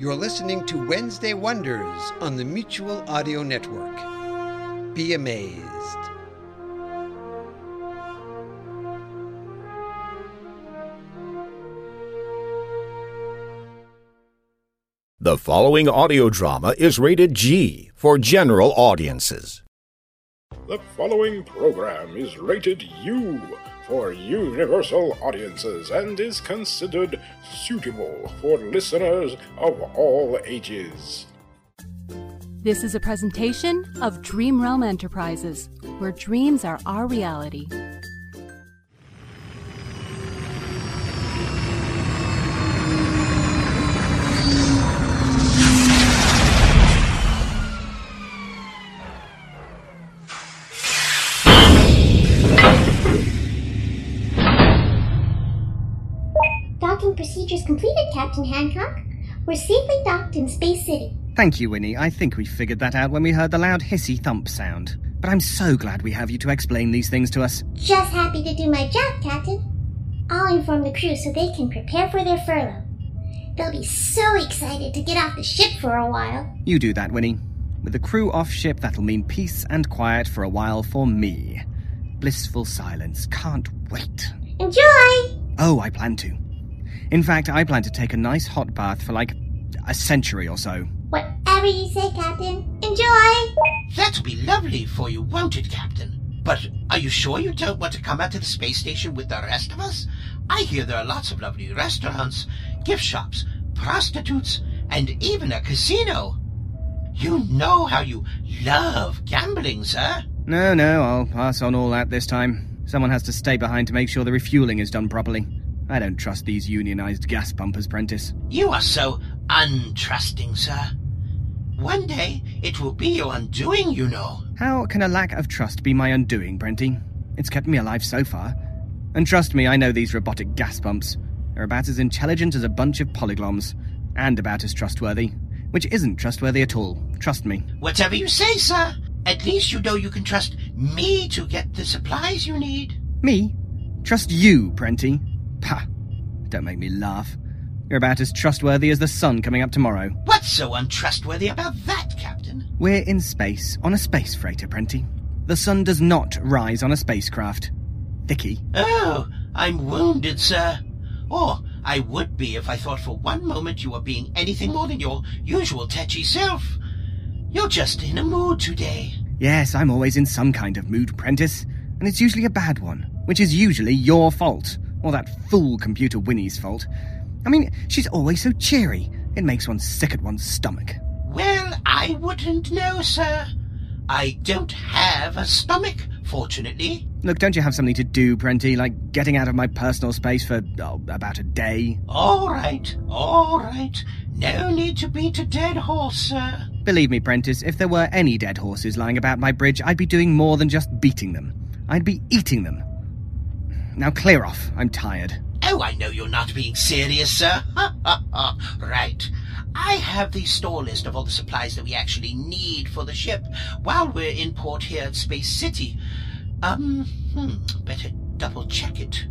You're listening to Wednesday Wonders on the Mutual Audio Network. Be amazed. The following audio drama is rated G for general audiences. The following program is rated U for universal audiences and is considered suitable for listeners of all ages. This is a presentation of Dream Realm Enterprises, where dreams are our reality. Procedures completed, Captain Hancock. We're safely docked in Space City. Thank you, Winnie. I think we figured that out when we heard the loud hissy thump sound. But I'm so glad we have you to explain these things to us. Just happy to do my job, Captain. I'll inform the crew so they can prepare for their furlough. They'll be so excited to get off the ship for a while. You do that, Winnie. With the crew off ship, that'll mean peace and quiet for a while for me. Blissful silence. Can't wait. Enjoy! Oh, I plan to. In fact, I plan to take a nice hot bath for like a century or so. Whatever you say, Captain. Enjoy! That'll be lovely for you, won't it, Captain? But are you sure you don't want to come out to the space station with the rest of us? I hear there are lots of lovely restaurants, gift shops, prostitutes, and even a casino. You know how you love gambling, sir. No, no, I'll pass on all that this time. Someone has to stay behind to make sure the refueling is done properly. I don't trust these unionized gas pumpers, Prentice. You are so untrusting, sir. One day it will be your undoing, you know. How can a lack of trust be my undoing, Prenty? It's kept me alive so far. And trust me, I know these robotic gas pumps. They're about as intelligent as a bunch of polygloms, and about as trustworthy. Which isn't trustworthy at all. Trust me. Whatever you say, sir. At least you know you can trust me to get the supplies you need. Me? Trust you, Prenty? Pah! Don't make me laugh. You're about as trustworthy as the sun coming up tomorrow. What's so untrustworthy about that, Captain? We're in space, on a space freighter, Prenty. The sun does not rise on a spacecraft. Dicky. Oh, I'm wounded, sir. Or I would be if I thought for one moment you were being anything more than your usual tetchy self. You're just in a mood today. Yes, I'm always in some kind of mood, Prentice. And it's usually a bad one, which is usually your fault. Or that fool computer Winnie's fault. I mean, she's always so cheery. It makes one sick at one's stomach. Well, I wouldn't know, sir. I don't have a stomach, fortunately. Look, don't you have something to do, Prenty? Like getting out of my personal space for, oh, about a day? All right, all right. No need to beat a dead horse, sir. Believe me, Prentice, if there were any dead horses lying about my bridge, I'd be doing more than just beating them. I'd be eating them. Now clear off. I'm tired. Oh, I know you're not being serious, sir. Ha ha ha. Right. I have the store list of all the supplies that we actually need for the ship while we're in port here at Space City. Um, hmm, better double check it.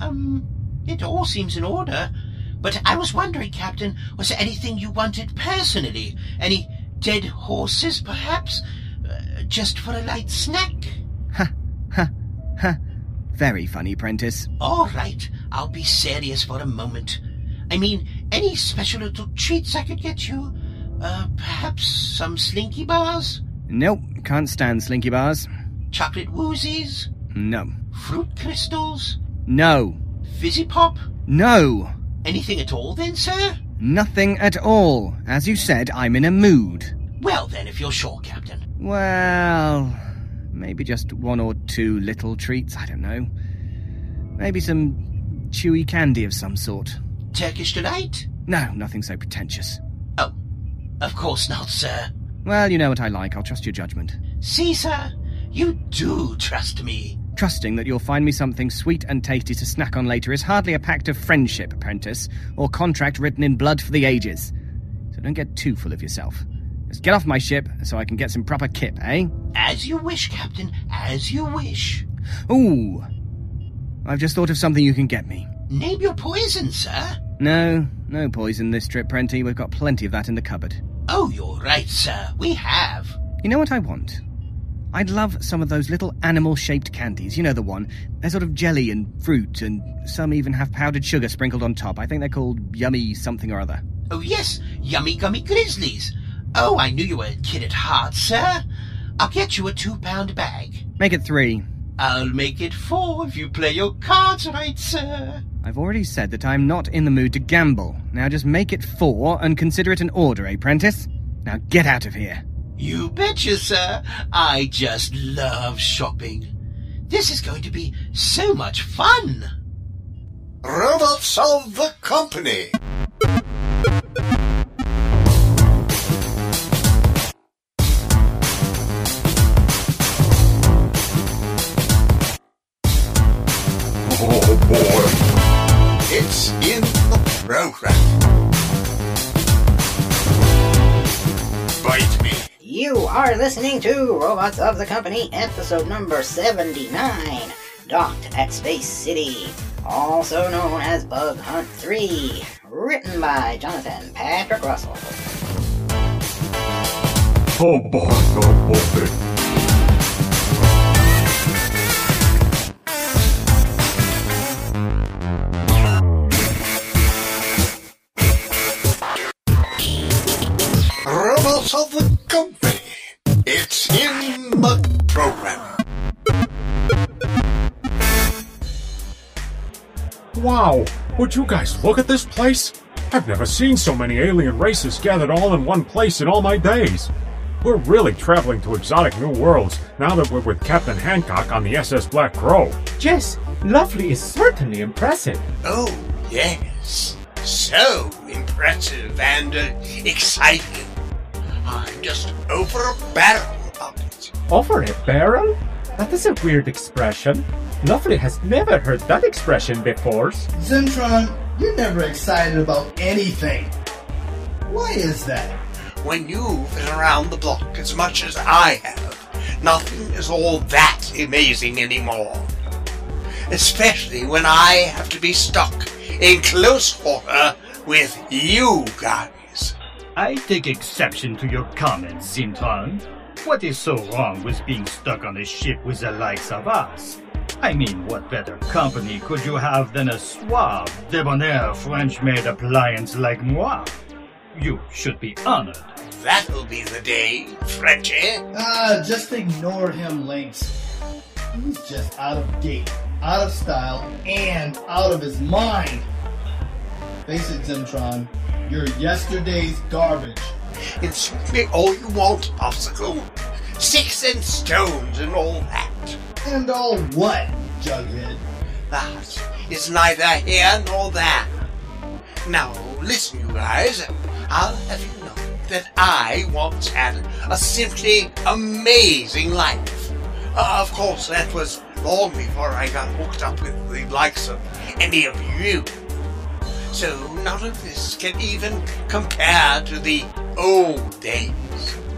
Um, it all seems in order. But I was wondering, Captain, was there anything you wanted personally? Any dead horses, perhaps? Uh, just for a light snack? Ha, ha, ha. Very funny, Prentice. All right, I'll be serious for a moment. I mean, any special little treats I could get you? Uh, perhaps some slinky bars? Nope, can't stand slinky bars. Chocolate woozies? No. Fruit crystals? No. Fizzy pop? No. Anything at all then, sir? Nothing at all. As you said, I'm in a mood. Well then, if you're sure, Captain. Well, maybe just one or two little treats, I don't know. Maybe some chewy candy of some sort. Turkish delight? No, nothing so pretentious. Oh, of course not, sir. Well, you know what I like. I'll trust your judgment. See, sir, you do trust me. Trusting that you'll find me something sweet and tasty to snack on later is hardly a pact of friendship, apprentice, or contract written in blood for the ages. So don't get too full of yourself. Just get off my ship so I can get some proper kip, eh? As you wish, Captain, as you wish. Ooh. I've just thought of something you can get me. Name your poison, sir. No, no poison this trip, Prenty. We've got plenty of that in the cupboard. Oh, you're right, sir. We have. You know what I want? I'd love some of those little animal shaped candies. You know the one. They're sort of jelly and fruit, and some even have powdered sugar sprinkled on top. I think they're called yummy something or other. Oh, yes, yummy gummy grizzlies. Oh, I knew you were a kid at heart, sir. I'll get you a two pound bag. Make it three. I'll make it four if you play your cards right, sir. I've already said that I'm not in the mood to gamble. Now just make it four and consider it an order, eh, Prentice? Now get out of here. You betcha, sir. I just love shopping. This is going to be so much fun. Robots of the company. Oh boy. It's in the program. Bite me. You are listening to Robots of the Company, episode number 79, Docked at Space City, also known as Bug Hunt 3, written by Jonathan Patrick Russell. Oh boy, oh boy. Robots of the company. It's in the program. Wow, would you guys look at this place? I've never seen so many alien races gathered all in one place in all my days. We're really traveling to exotic new worlds now that we're with Captain Hancock on the SS Black Crow. Yes, Lovely is certainly impressive. Oh, yes. So impressive and uh, exciting. I'm just over a barrel of it. Over a barrel? That is a weird expression. Lovely has never heard that expression before. Zimtron, you're never excited about anything. Why is that? When you've been around the block as much as I have, nothing is all that amazing anymore. Especially when I have to be stuck in close quarter with you guys. I take exception to your comments, Zimtron. What is so wrong with being stuck on a ship with the likes of us? I mean, what better company could you have than a suave, debonair French-made appliance like moi? You should be honored. That'll be the day, Frenchie. Ah, just ignore him, Lynx. He's just out of date, out of style, and out of his mind. Face it, Zimtron, you're yesterday's garbage. Me all you want, Popsicle. Sticks and stones and all that. And all what, Jughead? That is neither here nor there. Now, listen, you guys. I'll have you know that I once had a simply amazing life. Uh, of course, that was long before I got hooked up with the likes of any of you. So none of this can even compare to the old days.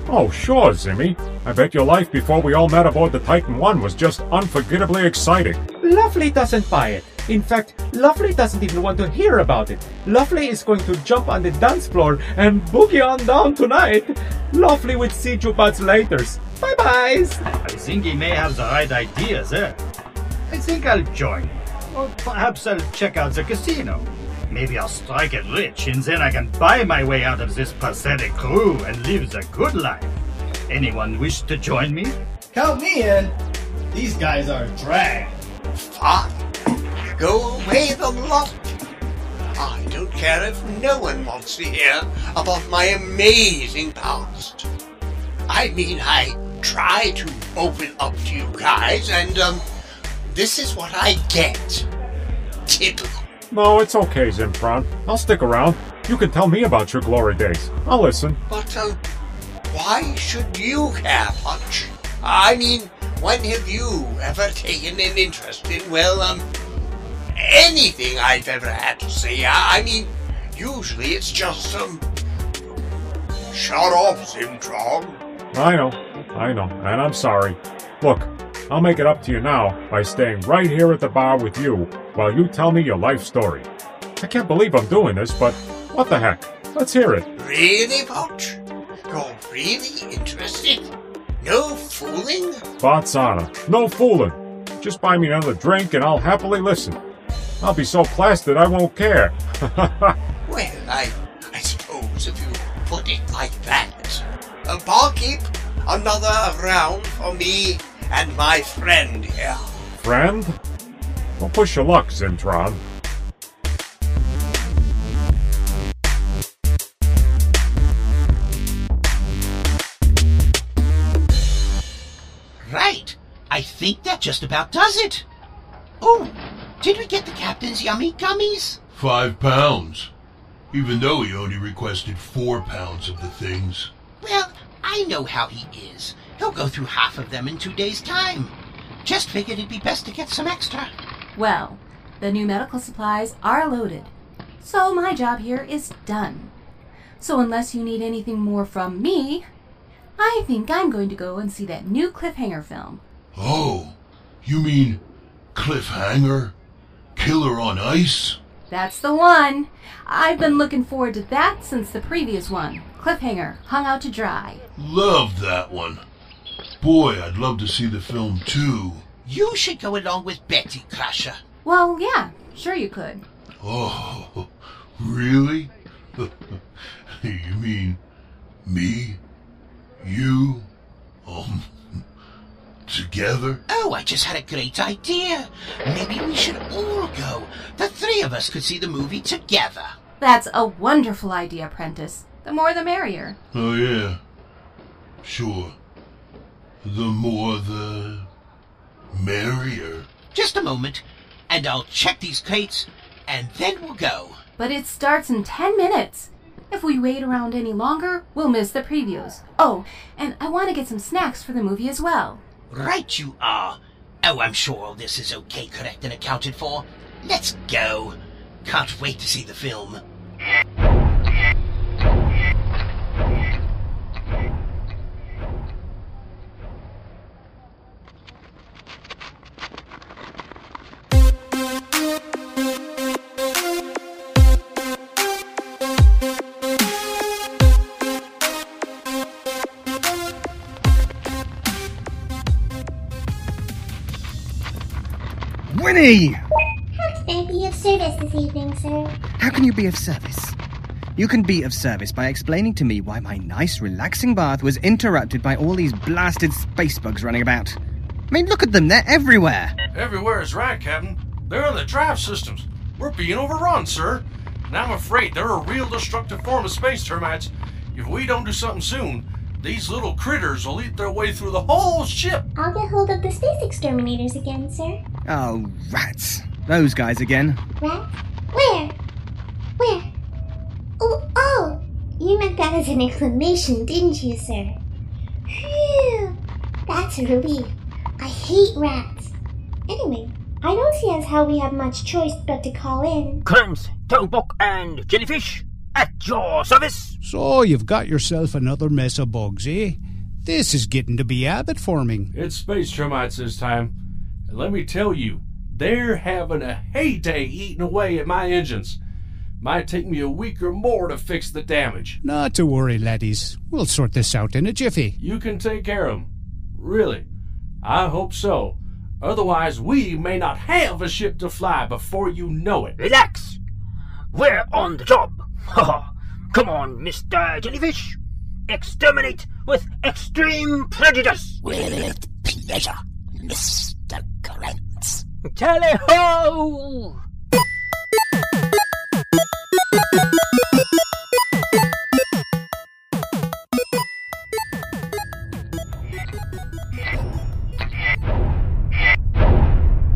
Oh, sure, Zimmy. I bet your life before we all met aboard the Titan 1 was just unforgettably exciting. Lovely doesn't buy it. In fact, Lovely doesn't even want to hear about it. Lovely is going to jump on the dance floor and boogie on down tonight. Lovely will see you buds later. Bye byes. I think he may have the right ideas there. I think I'll join. Or perhaps I'll check out the casino. Maybe I'll strike it rich and then I can buy my way out of this pathetic crew and live the good life. Anyone wish to join me? Count me in. These guys are a drag. Fine. Go away the lot. I don't care if no one wants to hear about my amazing past. I mean, I try to open up to you guys, and, um, this is what I get. Typical. No, it's okay, Zimtron. I'll stick around. You can tell me about your glory days. I'll listen. But, um, why should you care much? I mean, when have you ever taken an interest in, well, um, anything I've ever had to say? I I mean, usually it's just, um, shut up, Zimtron. I know, I know, and I'm sorry. Look, I'll make it up to you now by staying right here at the bar with you while you tell me your life story. I can't believe I'm doing this, but what the heck? Let's hear it. Really, Poach? You're really interested? No fooling? Batsana, no fooling. Just buy me another drink and I'll happily listen. I'll be so plastered I won't care. Well, I, I suppose if you put it like that. Uh, barkeep, another round for me and my friend here. Friend? Don't push your luck, Zimtron. Right. I think that just about does it. Oh, did we get the captain's yummy gummies? Five pounds. Even though he only requested four pounds of the things. Well, I know how he is. He'll go through half of them in two days' time. Just figured it'd be best to get some extra. Well, the new medical supplies are loaded. So my job here is done. So unless you need anything more from me, I think I'm going to go and see that new cliffhanger film. Oh, you mean cliffhanger? Killer on ice? That's the one. I've been looking forward to that since the previous one. Cliffhanger, hung out to dry. Love that one. Boy, I'd love to see the film too. You should go along with Betty Crusher. Well, yeah, sure you could. Oh, really? you mean me, you, um, together? Oh, I just had a great idea. Maybe we should all go. The three of us could see the movie together. That's a wonderful idea, Prentice. The more the merrier. Oh, yeah. Sure. The more the merrier. Just a moment, and I'll check these crates, and then we'll go. But it starts in ten minutes. If we wait around any longer, we'll miss the previews. Oh, and I want to get some snacks for the movie as well. Right you are. Oh, I'm sure all this is okay, correct, and accounted for. Let's go. Can't wait to see the film. Winnie! How can I be of service this evening, sir? How can you be of service? You can be of service by explaining to me why my nice, relaxing bath was interrupted by all these blasted space bugs running about. I mean, look at them, they're everywhere. Everywhere is right, Captain. They're in the drive systems. We're being overrun, sir. And I'm afraid they're a real destructive form of space termites. If we don't do something soon, these little critters will eat their way through the whole ship. I'll get hold of the space exterminators again, sir. Oh, rats. Those guys again. Rats? Where? Where? Oh, oh! You meant that as an exclamation, didn't you, sir? Phew! That's a relief. I hate rats. Anyway, I don't see as how we have much choice but to call in. Krantz, Tobok, and jellyfish at your service. So you've got yourself another mess of bugs, eh? This is getting to be habit forming. It's space termites this time. And let me tell you, they're having a heyday eating away at my engines. Might take me a week or more to fix the damage. Not to worry, laddies. We'll sort this out in a jiffy. You can take care of 'em. Really. I hope so. Otherwise, we may not have a ship to fly before you know it. Relax. We're on the job. Come on, Mr. Jellyfish. Exterminate with extreme prejudice. With pleasure, Mr. Krantz. Tally ho!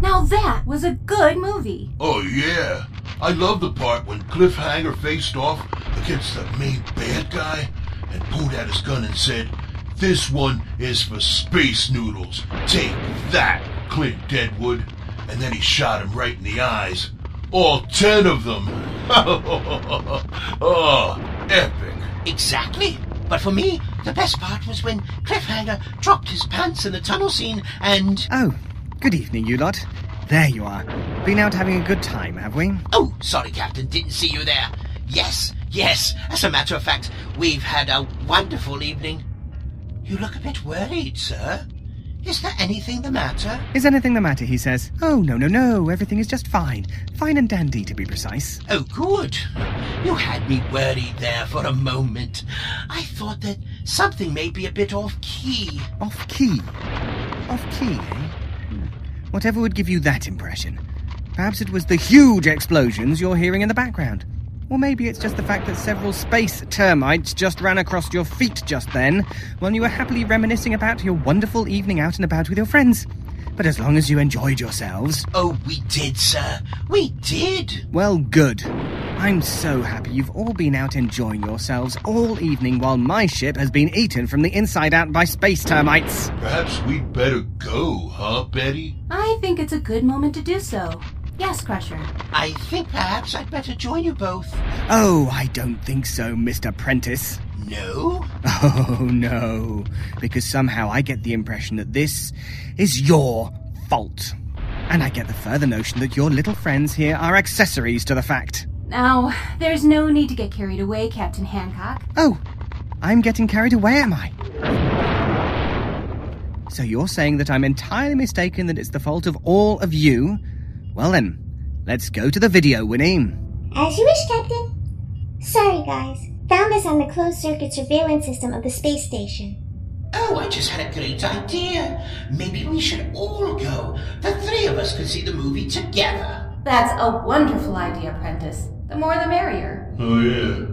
Now that was a good movie. Oh, yeah. I love the part when Cliffhanger faced off against the main bad guy and pulled out his gun and said, This one is for space noodles. Take that, Clint Deadwood. And then he shot him right in the eyes. All ten of them. oh, epic. Exactly. But for me, the best part was when Cliffhanger dropped his pants in the tunnel scene and. Oh, good evening, you lot. There you are. Been out having a good time, have we? Oh, sorry, Captain. Didn't see you there. Yes, yes. As a matter of fact, we've had a wonderful evening. You look a bit worried, sir. Is there anything the matter? Is anything the matter, he says. Oh, no, no, no. Everything is just fine. Fine and dandy, to be precise. Oh, good. You had me worried there for a moment. I thought that something may be a bit off key. Off key? Off key, eh? Whatever would give you that impression? Perhaps it was the huge explosions you're hearing in the background. Or maybe it's just the fact that several space termites just ran across your feet just then, while you were happily reminiscing about your wonderful evening out and about with your friends. But as long as you enjoyed yourselves. Oh, we did, sir. We did. Well, good. I'm so happy you've all been out enjoying yourselves all evening while my ship has been eaten from the inside out by space termites. Perhaps we'd better go, huh, Betty? I think it's a good moment to do so. Yes, Crusher. I think perhaps I'd better join you both. Oh, I don't think so, Mr. Prentice. No? Oh, no. Because somehow I get the impression that this is your fault. And I get the further notion that your little friends here are accessories to the fact. Now, there's no need to get carried away, Captain Hancock. Oh, I'm getting carried away, am I? So you're saying that I'm entirely mistaken that it's the fault of all of you? Well then, let's go to the video, Winnie. As you wish, Captain. Sorry, guys. Found this on the closed circuit surveillance system of the space station. Oh, I just had a great idea. Maybe we should all go. The three of us could see the movie together. That's a wonderful idea, Prentice. The more the merrier. Oh, yeah.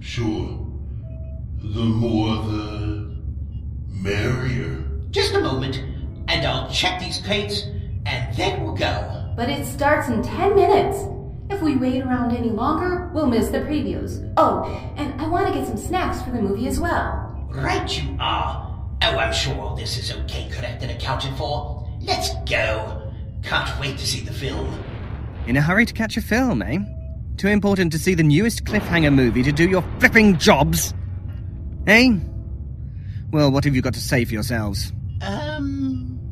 Sure. The more the merrier. Just a moment, and I'll check these plates, and then we'll go. But it starts in 10 minutes. If we wait around any longer, we'll miss the previews. Oh, and I want to get some snacks for the movie as well. Right you are. Oh, I'm sure all this is okay, correct, and accounted for. Let's go. Can't wait to see the film. In a hurry to catch a film, eh? Too important to see the newest cliffhanger movie to do your flipping jobs? Eh? Well, what have you got to say for yourselves? Um.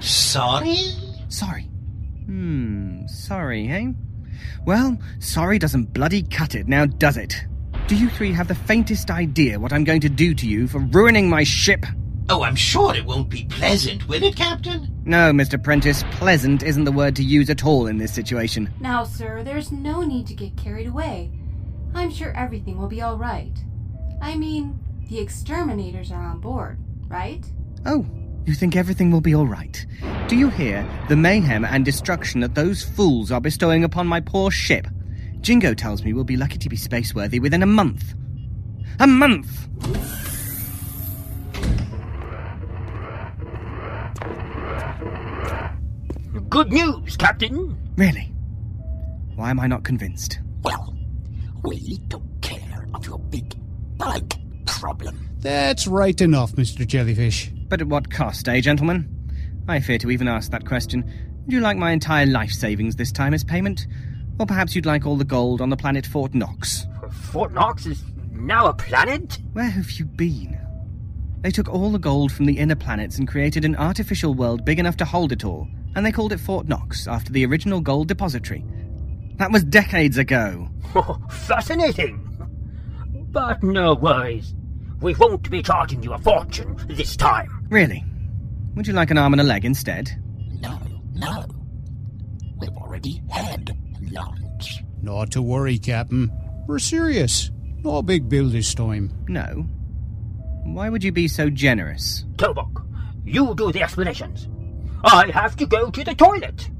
Sorry? Sorry. Hmm, sorry, eh? Well, sorry doesn't bloody cut it, now does it? Do you three have the faintest idea what I'm going to do to you for ruining my ship? Oh, I'm sure it won't be pleasant, will it, Captain? No, Mr. Prentice, pleasant isn't the word to use at all in this situation. Now, sir, there's no need to get carried away. I'm sure everything will be all right. I mean, the exterminators are on board, right? Oh, you think everything will be all right? Do you hear the mayhem and destruction that those fools are bestowing upon my poor ship? Jingo tells me we'll be lucky to be spaceworthy within a month. A month! Good news, Captain. Really? Why am I not convinced? Well, we took care of your big bug problem. That's right enough, Mr. Jellyfish. But at what cost, eh, gentlemen? I fear to even ask that question. Would you like my entire life savings this time as payment? Or perhaps you'd like all the gold on the planet Fort Knox? Fort Knox is now a planet? Where have you been? They took all the gold from the inner planets and created an artificial world big enough to hold it all, and they called it Fort Knox after the original gold depository. That was decades ago. Oh, fascinating. But no worries. We won't be charging you a fortune this time. Really? Would you like an arm and a leg instead? No, no. We've already had lunch. Not to worry, Captain. We're serious. No big bill this time. No. Why would you be so generous? Tobok, you do the explanations. I have to go to the toilet.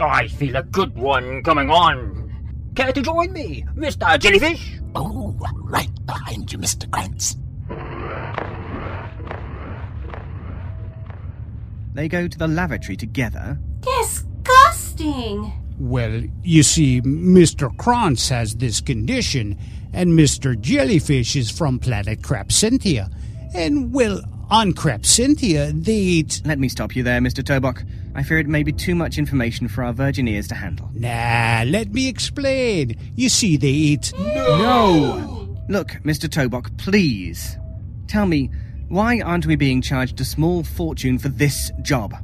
I feel a good one coming on. Care to join me, Mr. Jellyfish? Oh, right behind you, Mr. Krantz. They go to the lavatory together. Disgusting! Well, you see, Mr. Krantz has this condition, and Mr. Jellyfish is from planet Crapsentia. And, well, on Crapsentia, they eat. Let me stop you there, Mr. Tobok. I fear it may be too much information for our virgin ears to handle. Nah, let me explain. You see, they eat. No! Look, Mr. Tobok, please. Tell me, why aren't we being charged a small fortune for this job?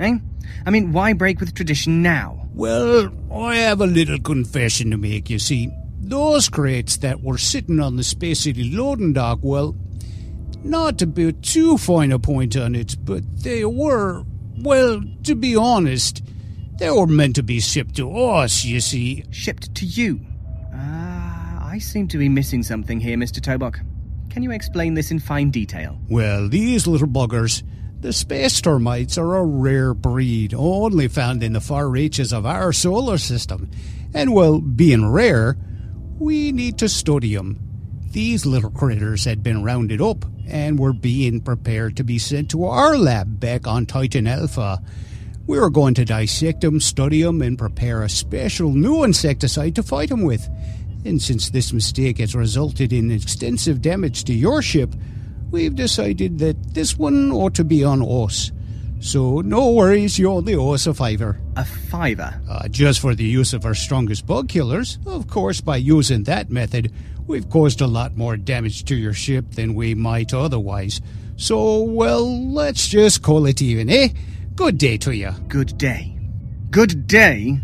Eh? I mean, why break with tradition now? Well, I have a little confession to make, you see. Those crates that were sitting on the Space City loading dock, well, not to put too fine a point on it, but they were, well, to be honest, they were meant to be shipped to us, you see. Shipped to you? Ah, I seem to be missing something here, Mr. Tobok. Can you explain this in fine detail? Well, these little buggers, the space termites, are a rare breed, only found in the far reaches of our solar system. And, well, being rare, we need to study 'em. These little critters had been rounded up and were being prepared to be sent to our lab back on Titan Alpha. We were going to dissect them, study them, and prepare a special new insecticide to fight them with. And since this mistake has resulted in extensive damage to your ship, we've decided that this one ought to be on us. So no worries, you only owe us a fiver. A fiver? Uh, just for the use of our strongest bug killers. Of course, by using that method, we've caused a lot more damage to your ship than we might otherwise. So, well, let's just call it even, eh? Good day to you. Good day. Good day?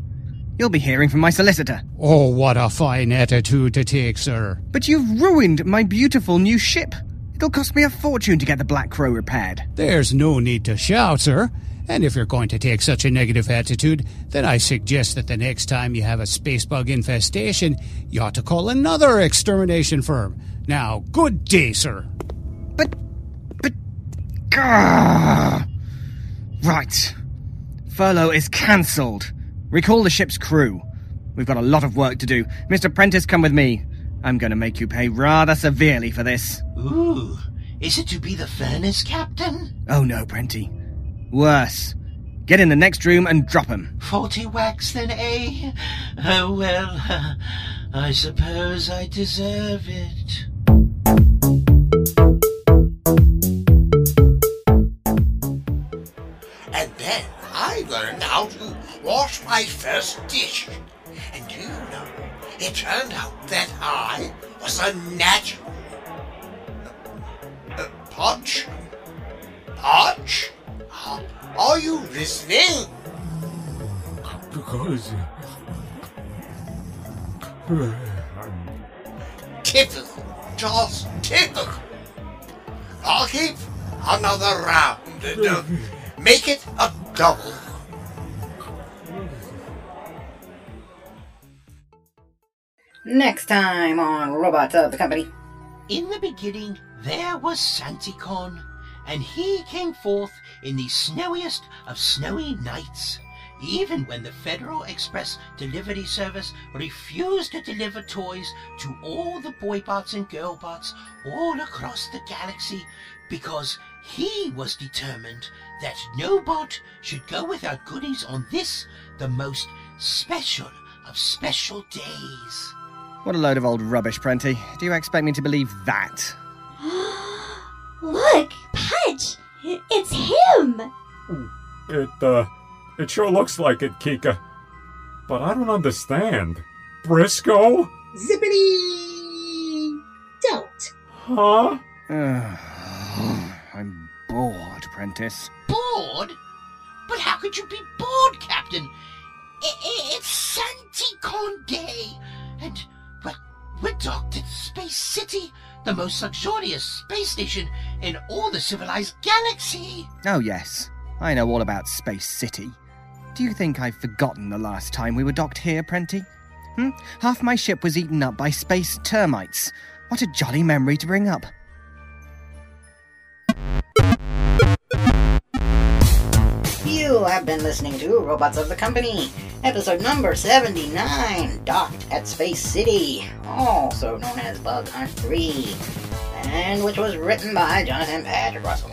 You'll be hearing from my solicitor. Oh, what a fine attitude to take, sir. But you've ruined my beautiful new ship. It'll cost me a fortune to get the Black Crow repaired. There's no need to shout, sir. And if you're going to take such a negative attitude, then I suggest that the next time you have a space bug infestation, you ought to call another extermination firm. Now, good day, sir. But. but. Gah! Right. Furlough is cancelled. Recall the ship's crew. We've got a lot of work to do. Mr. Prentice, come with me. I'm going to make you pay rather severely for this. Ooh, is it to be the furnace captain? Oh no, Prenty. Worse. Get in the next room and drop him. Forty whacks then, eh? Oh well, I suppose I deserve it. And then I learned how to wash my first dish. And you know, it turned out that I was a natural. Uh, Podge? Podge? Uh, Are you listening? Because. Typical. Just typical. I'll keep another round. and, uh, Make it a double. Next time on Robots of the Company. In the beginning, there was Santicon, and he came forth in the snowiest of snowy nights. Even when the Federal Express Delivery Service refused to deliver toys to all the boybots and girlbots all across the galaxy because he was determined that no bot should go without goodies on this, the most special of special days. What a load of old rubbish, Prenty. Do you expect me to believe that? Look, Pudge! It's him! It, uh, it sure looks like it, Kika. But I don't understand. Briscoe? Zippity! Don't. Huh? I'm bored, Prentice. Bored? But how could you be bored, Captain? I- I- it's Santicon Day, and well, we're docked at Space City, the most luxurious space station in all the civilized galaxy. Oh, yes. I know all about Space City. Do you think I've forgotten the last time we were docked here, Prenty? Hmm? Half my ship was eaten up by space termites. What a jolly memory to bring up. You have been listening to Robots of the Company, episode number 79, Docked at Space City, also known as Bug Hunt 3, and which was written by Jonathan Patrick Russell,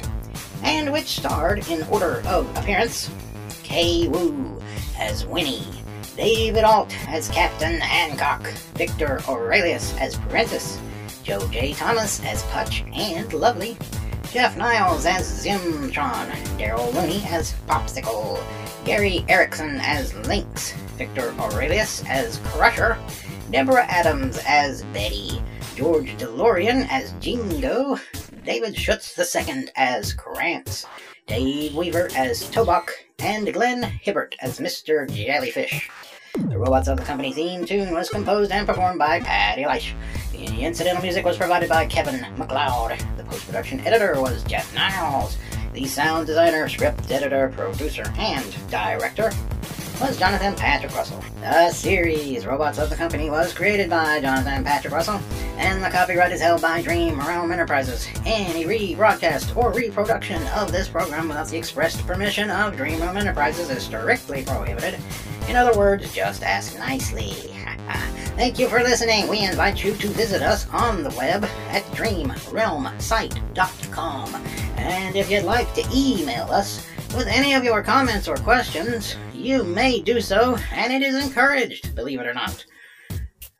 and which starred in order of appearance Kay Wu as Winnie, David Alt as Captain Hancock, Victor Aurelius as Prentice, Joe J. Thomas as Putch and Lovely, Jeff Niles as Zimtron, Daryl Looney as Popsicle, Gary Erickson as Lynx, Victor Aurelius as Crusher, Deborah Adams as Betty, George DeLorean as Jingo, David Schutz II as Krantz, Dave Weaver as Tobok, and Glenn Hibbert as Mr. Jellyfish. The Robots of the Company theme tune was composed and performed by Patty Leish. The incidental music was provided by Kevin MacLeod. The post-production editor was Jeff Niles. The sound designer, script editor, producer, and director was Jonathan Patrick Russell. The series Robots of the Company was created by Jonathan Patrick Russell, and the copyright is held by Dream Realm Enterprises. Any rebroadcast or reproduction of this program without the expressed permission of Dream Realm Enterprises is strictly prohibited. In other words, just ask nicely. Thank you for listening. We invite you to visit us on the web at dreamrealmsite.com. And if you'd like to email us with any of your comments or questions, you may do so, and it is encouraged, believe it or not.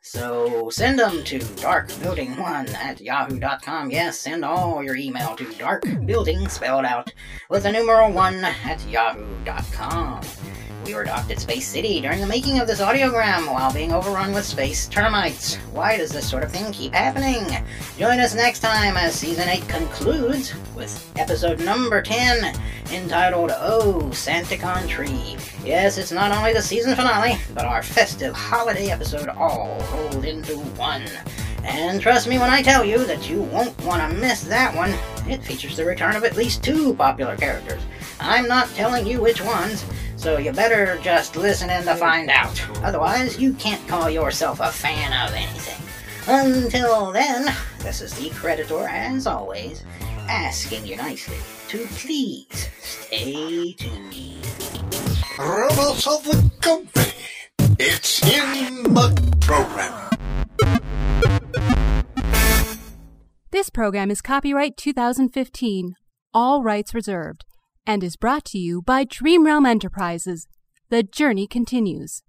So send them to darkbuilding1 at yahoo.com. Yes, send all your email to darkbuilding spelled out with the numeral 1 at yahoo.com. We were docked at Space City during the making of this audiogram while being overrun with space termites. Why does this sort of thing keep happening? Join us next time as Season 8 concludes with episode number 10 entitled Oh Santicon Tree. Yes, it's not only the season finale, but our festive holiday episode all rolled into one. And trust me when I tell you that you won't want to miss that one. It features the return of at least two popular characters. I'm not telling you which ones, so you better just listen in to find out. Otherwise, you can't call yourself a fan of anything. Until then, this is the Creditor, as always, asking you nicely to please stay tuned. Robots of the Company. It's in the program. This program is copyright 2015, all rights reserved, and is brought to you by Dream Realm Enterprises. The journey continues.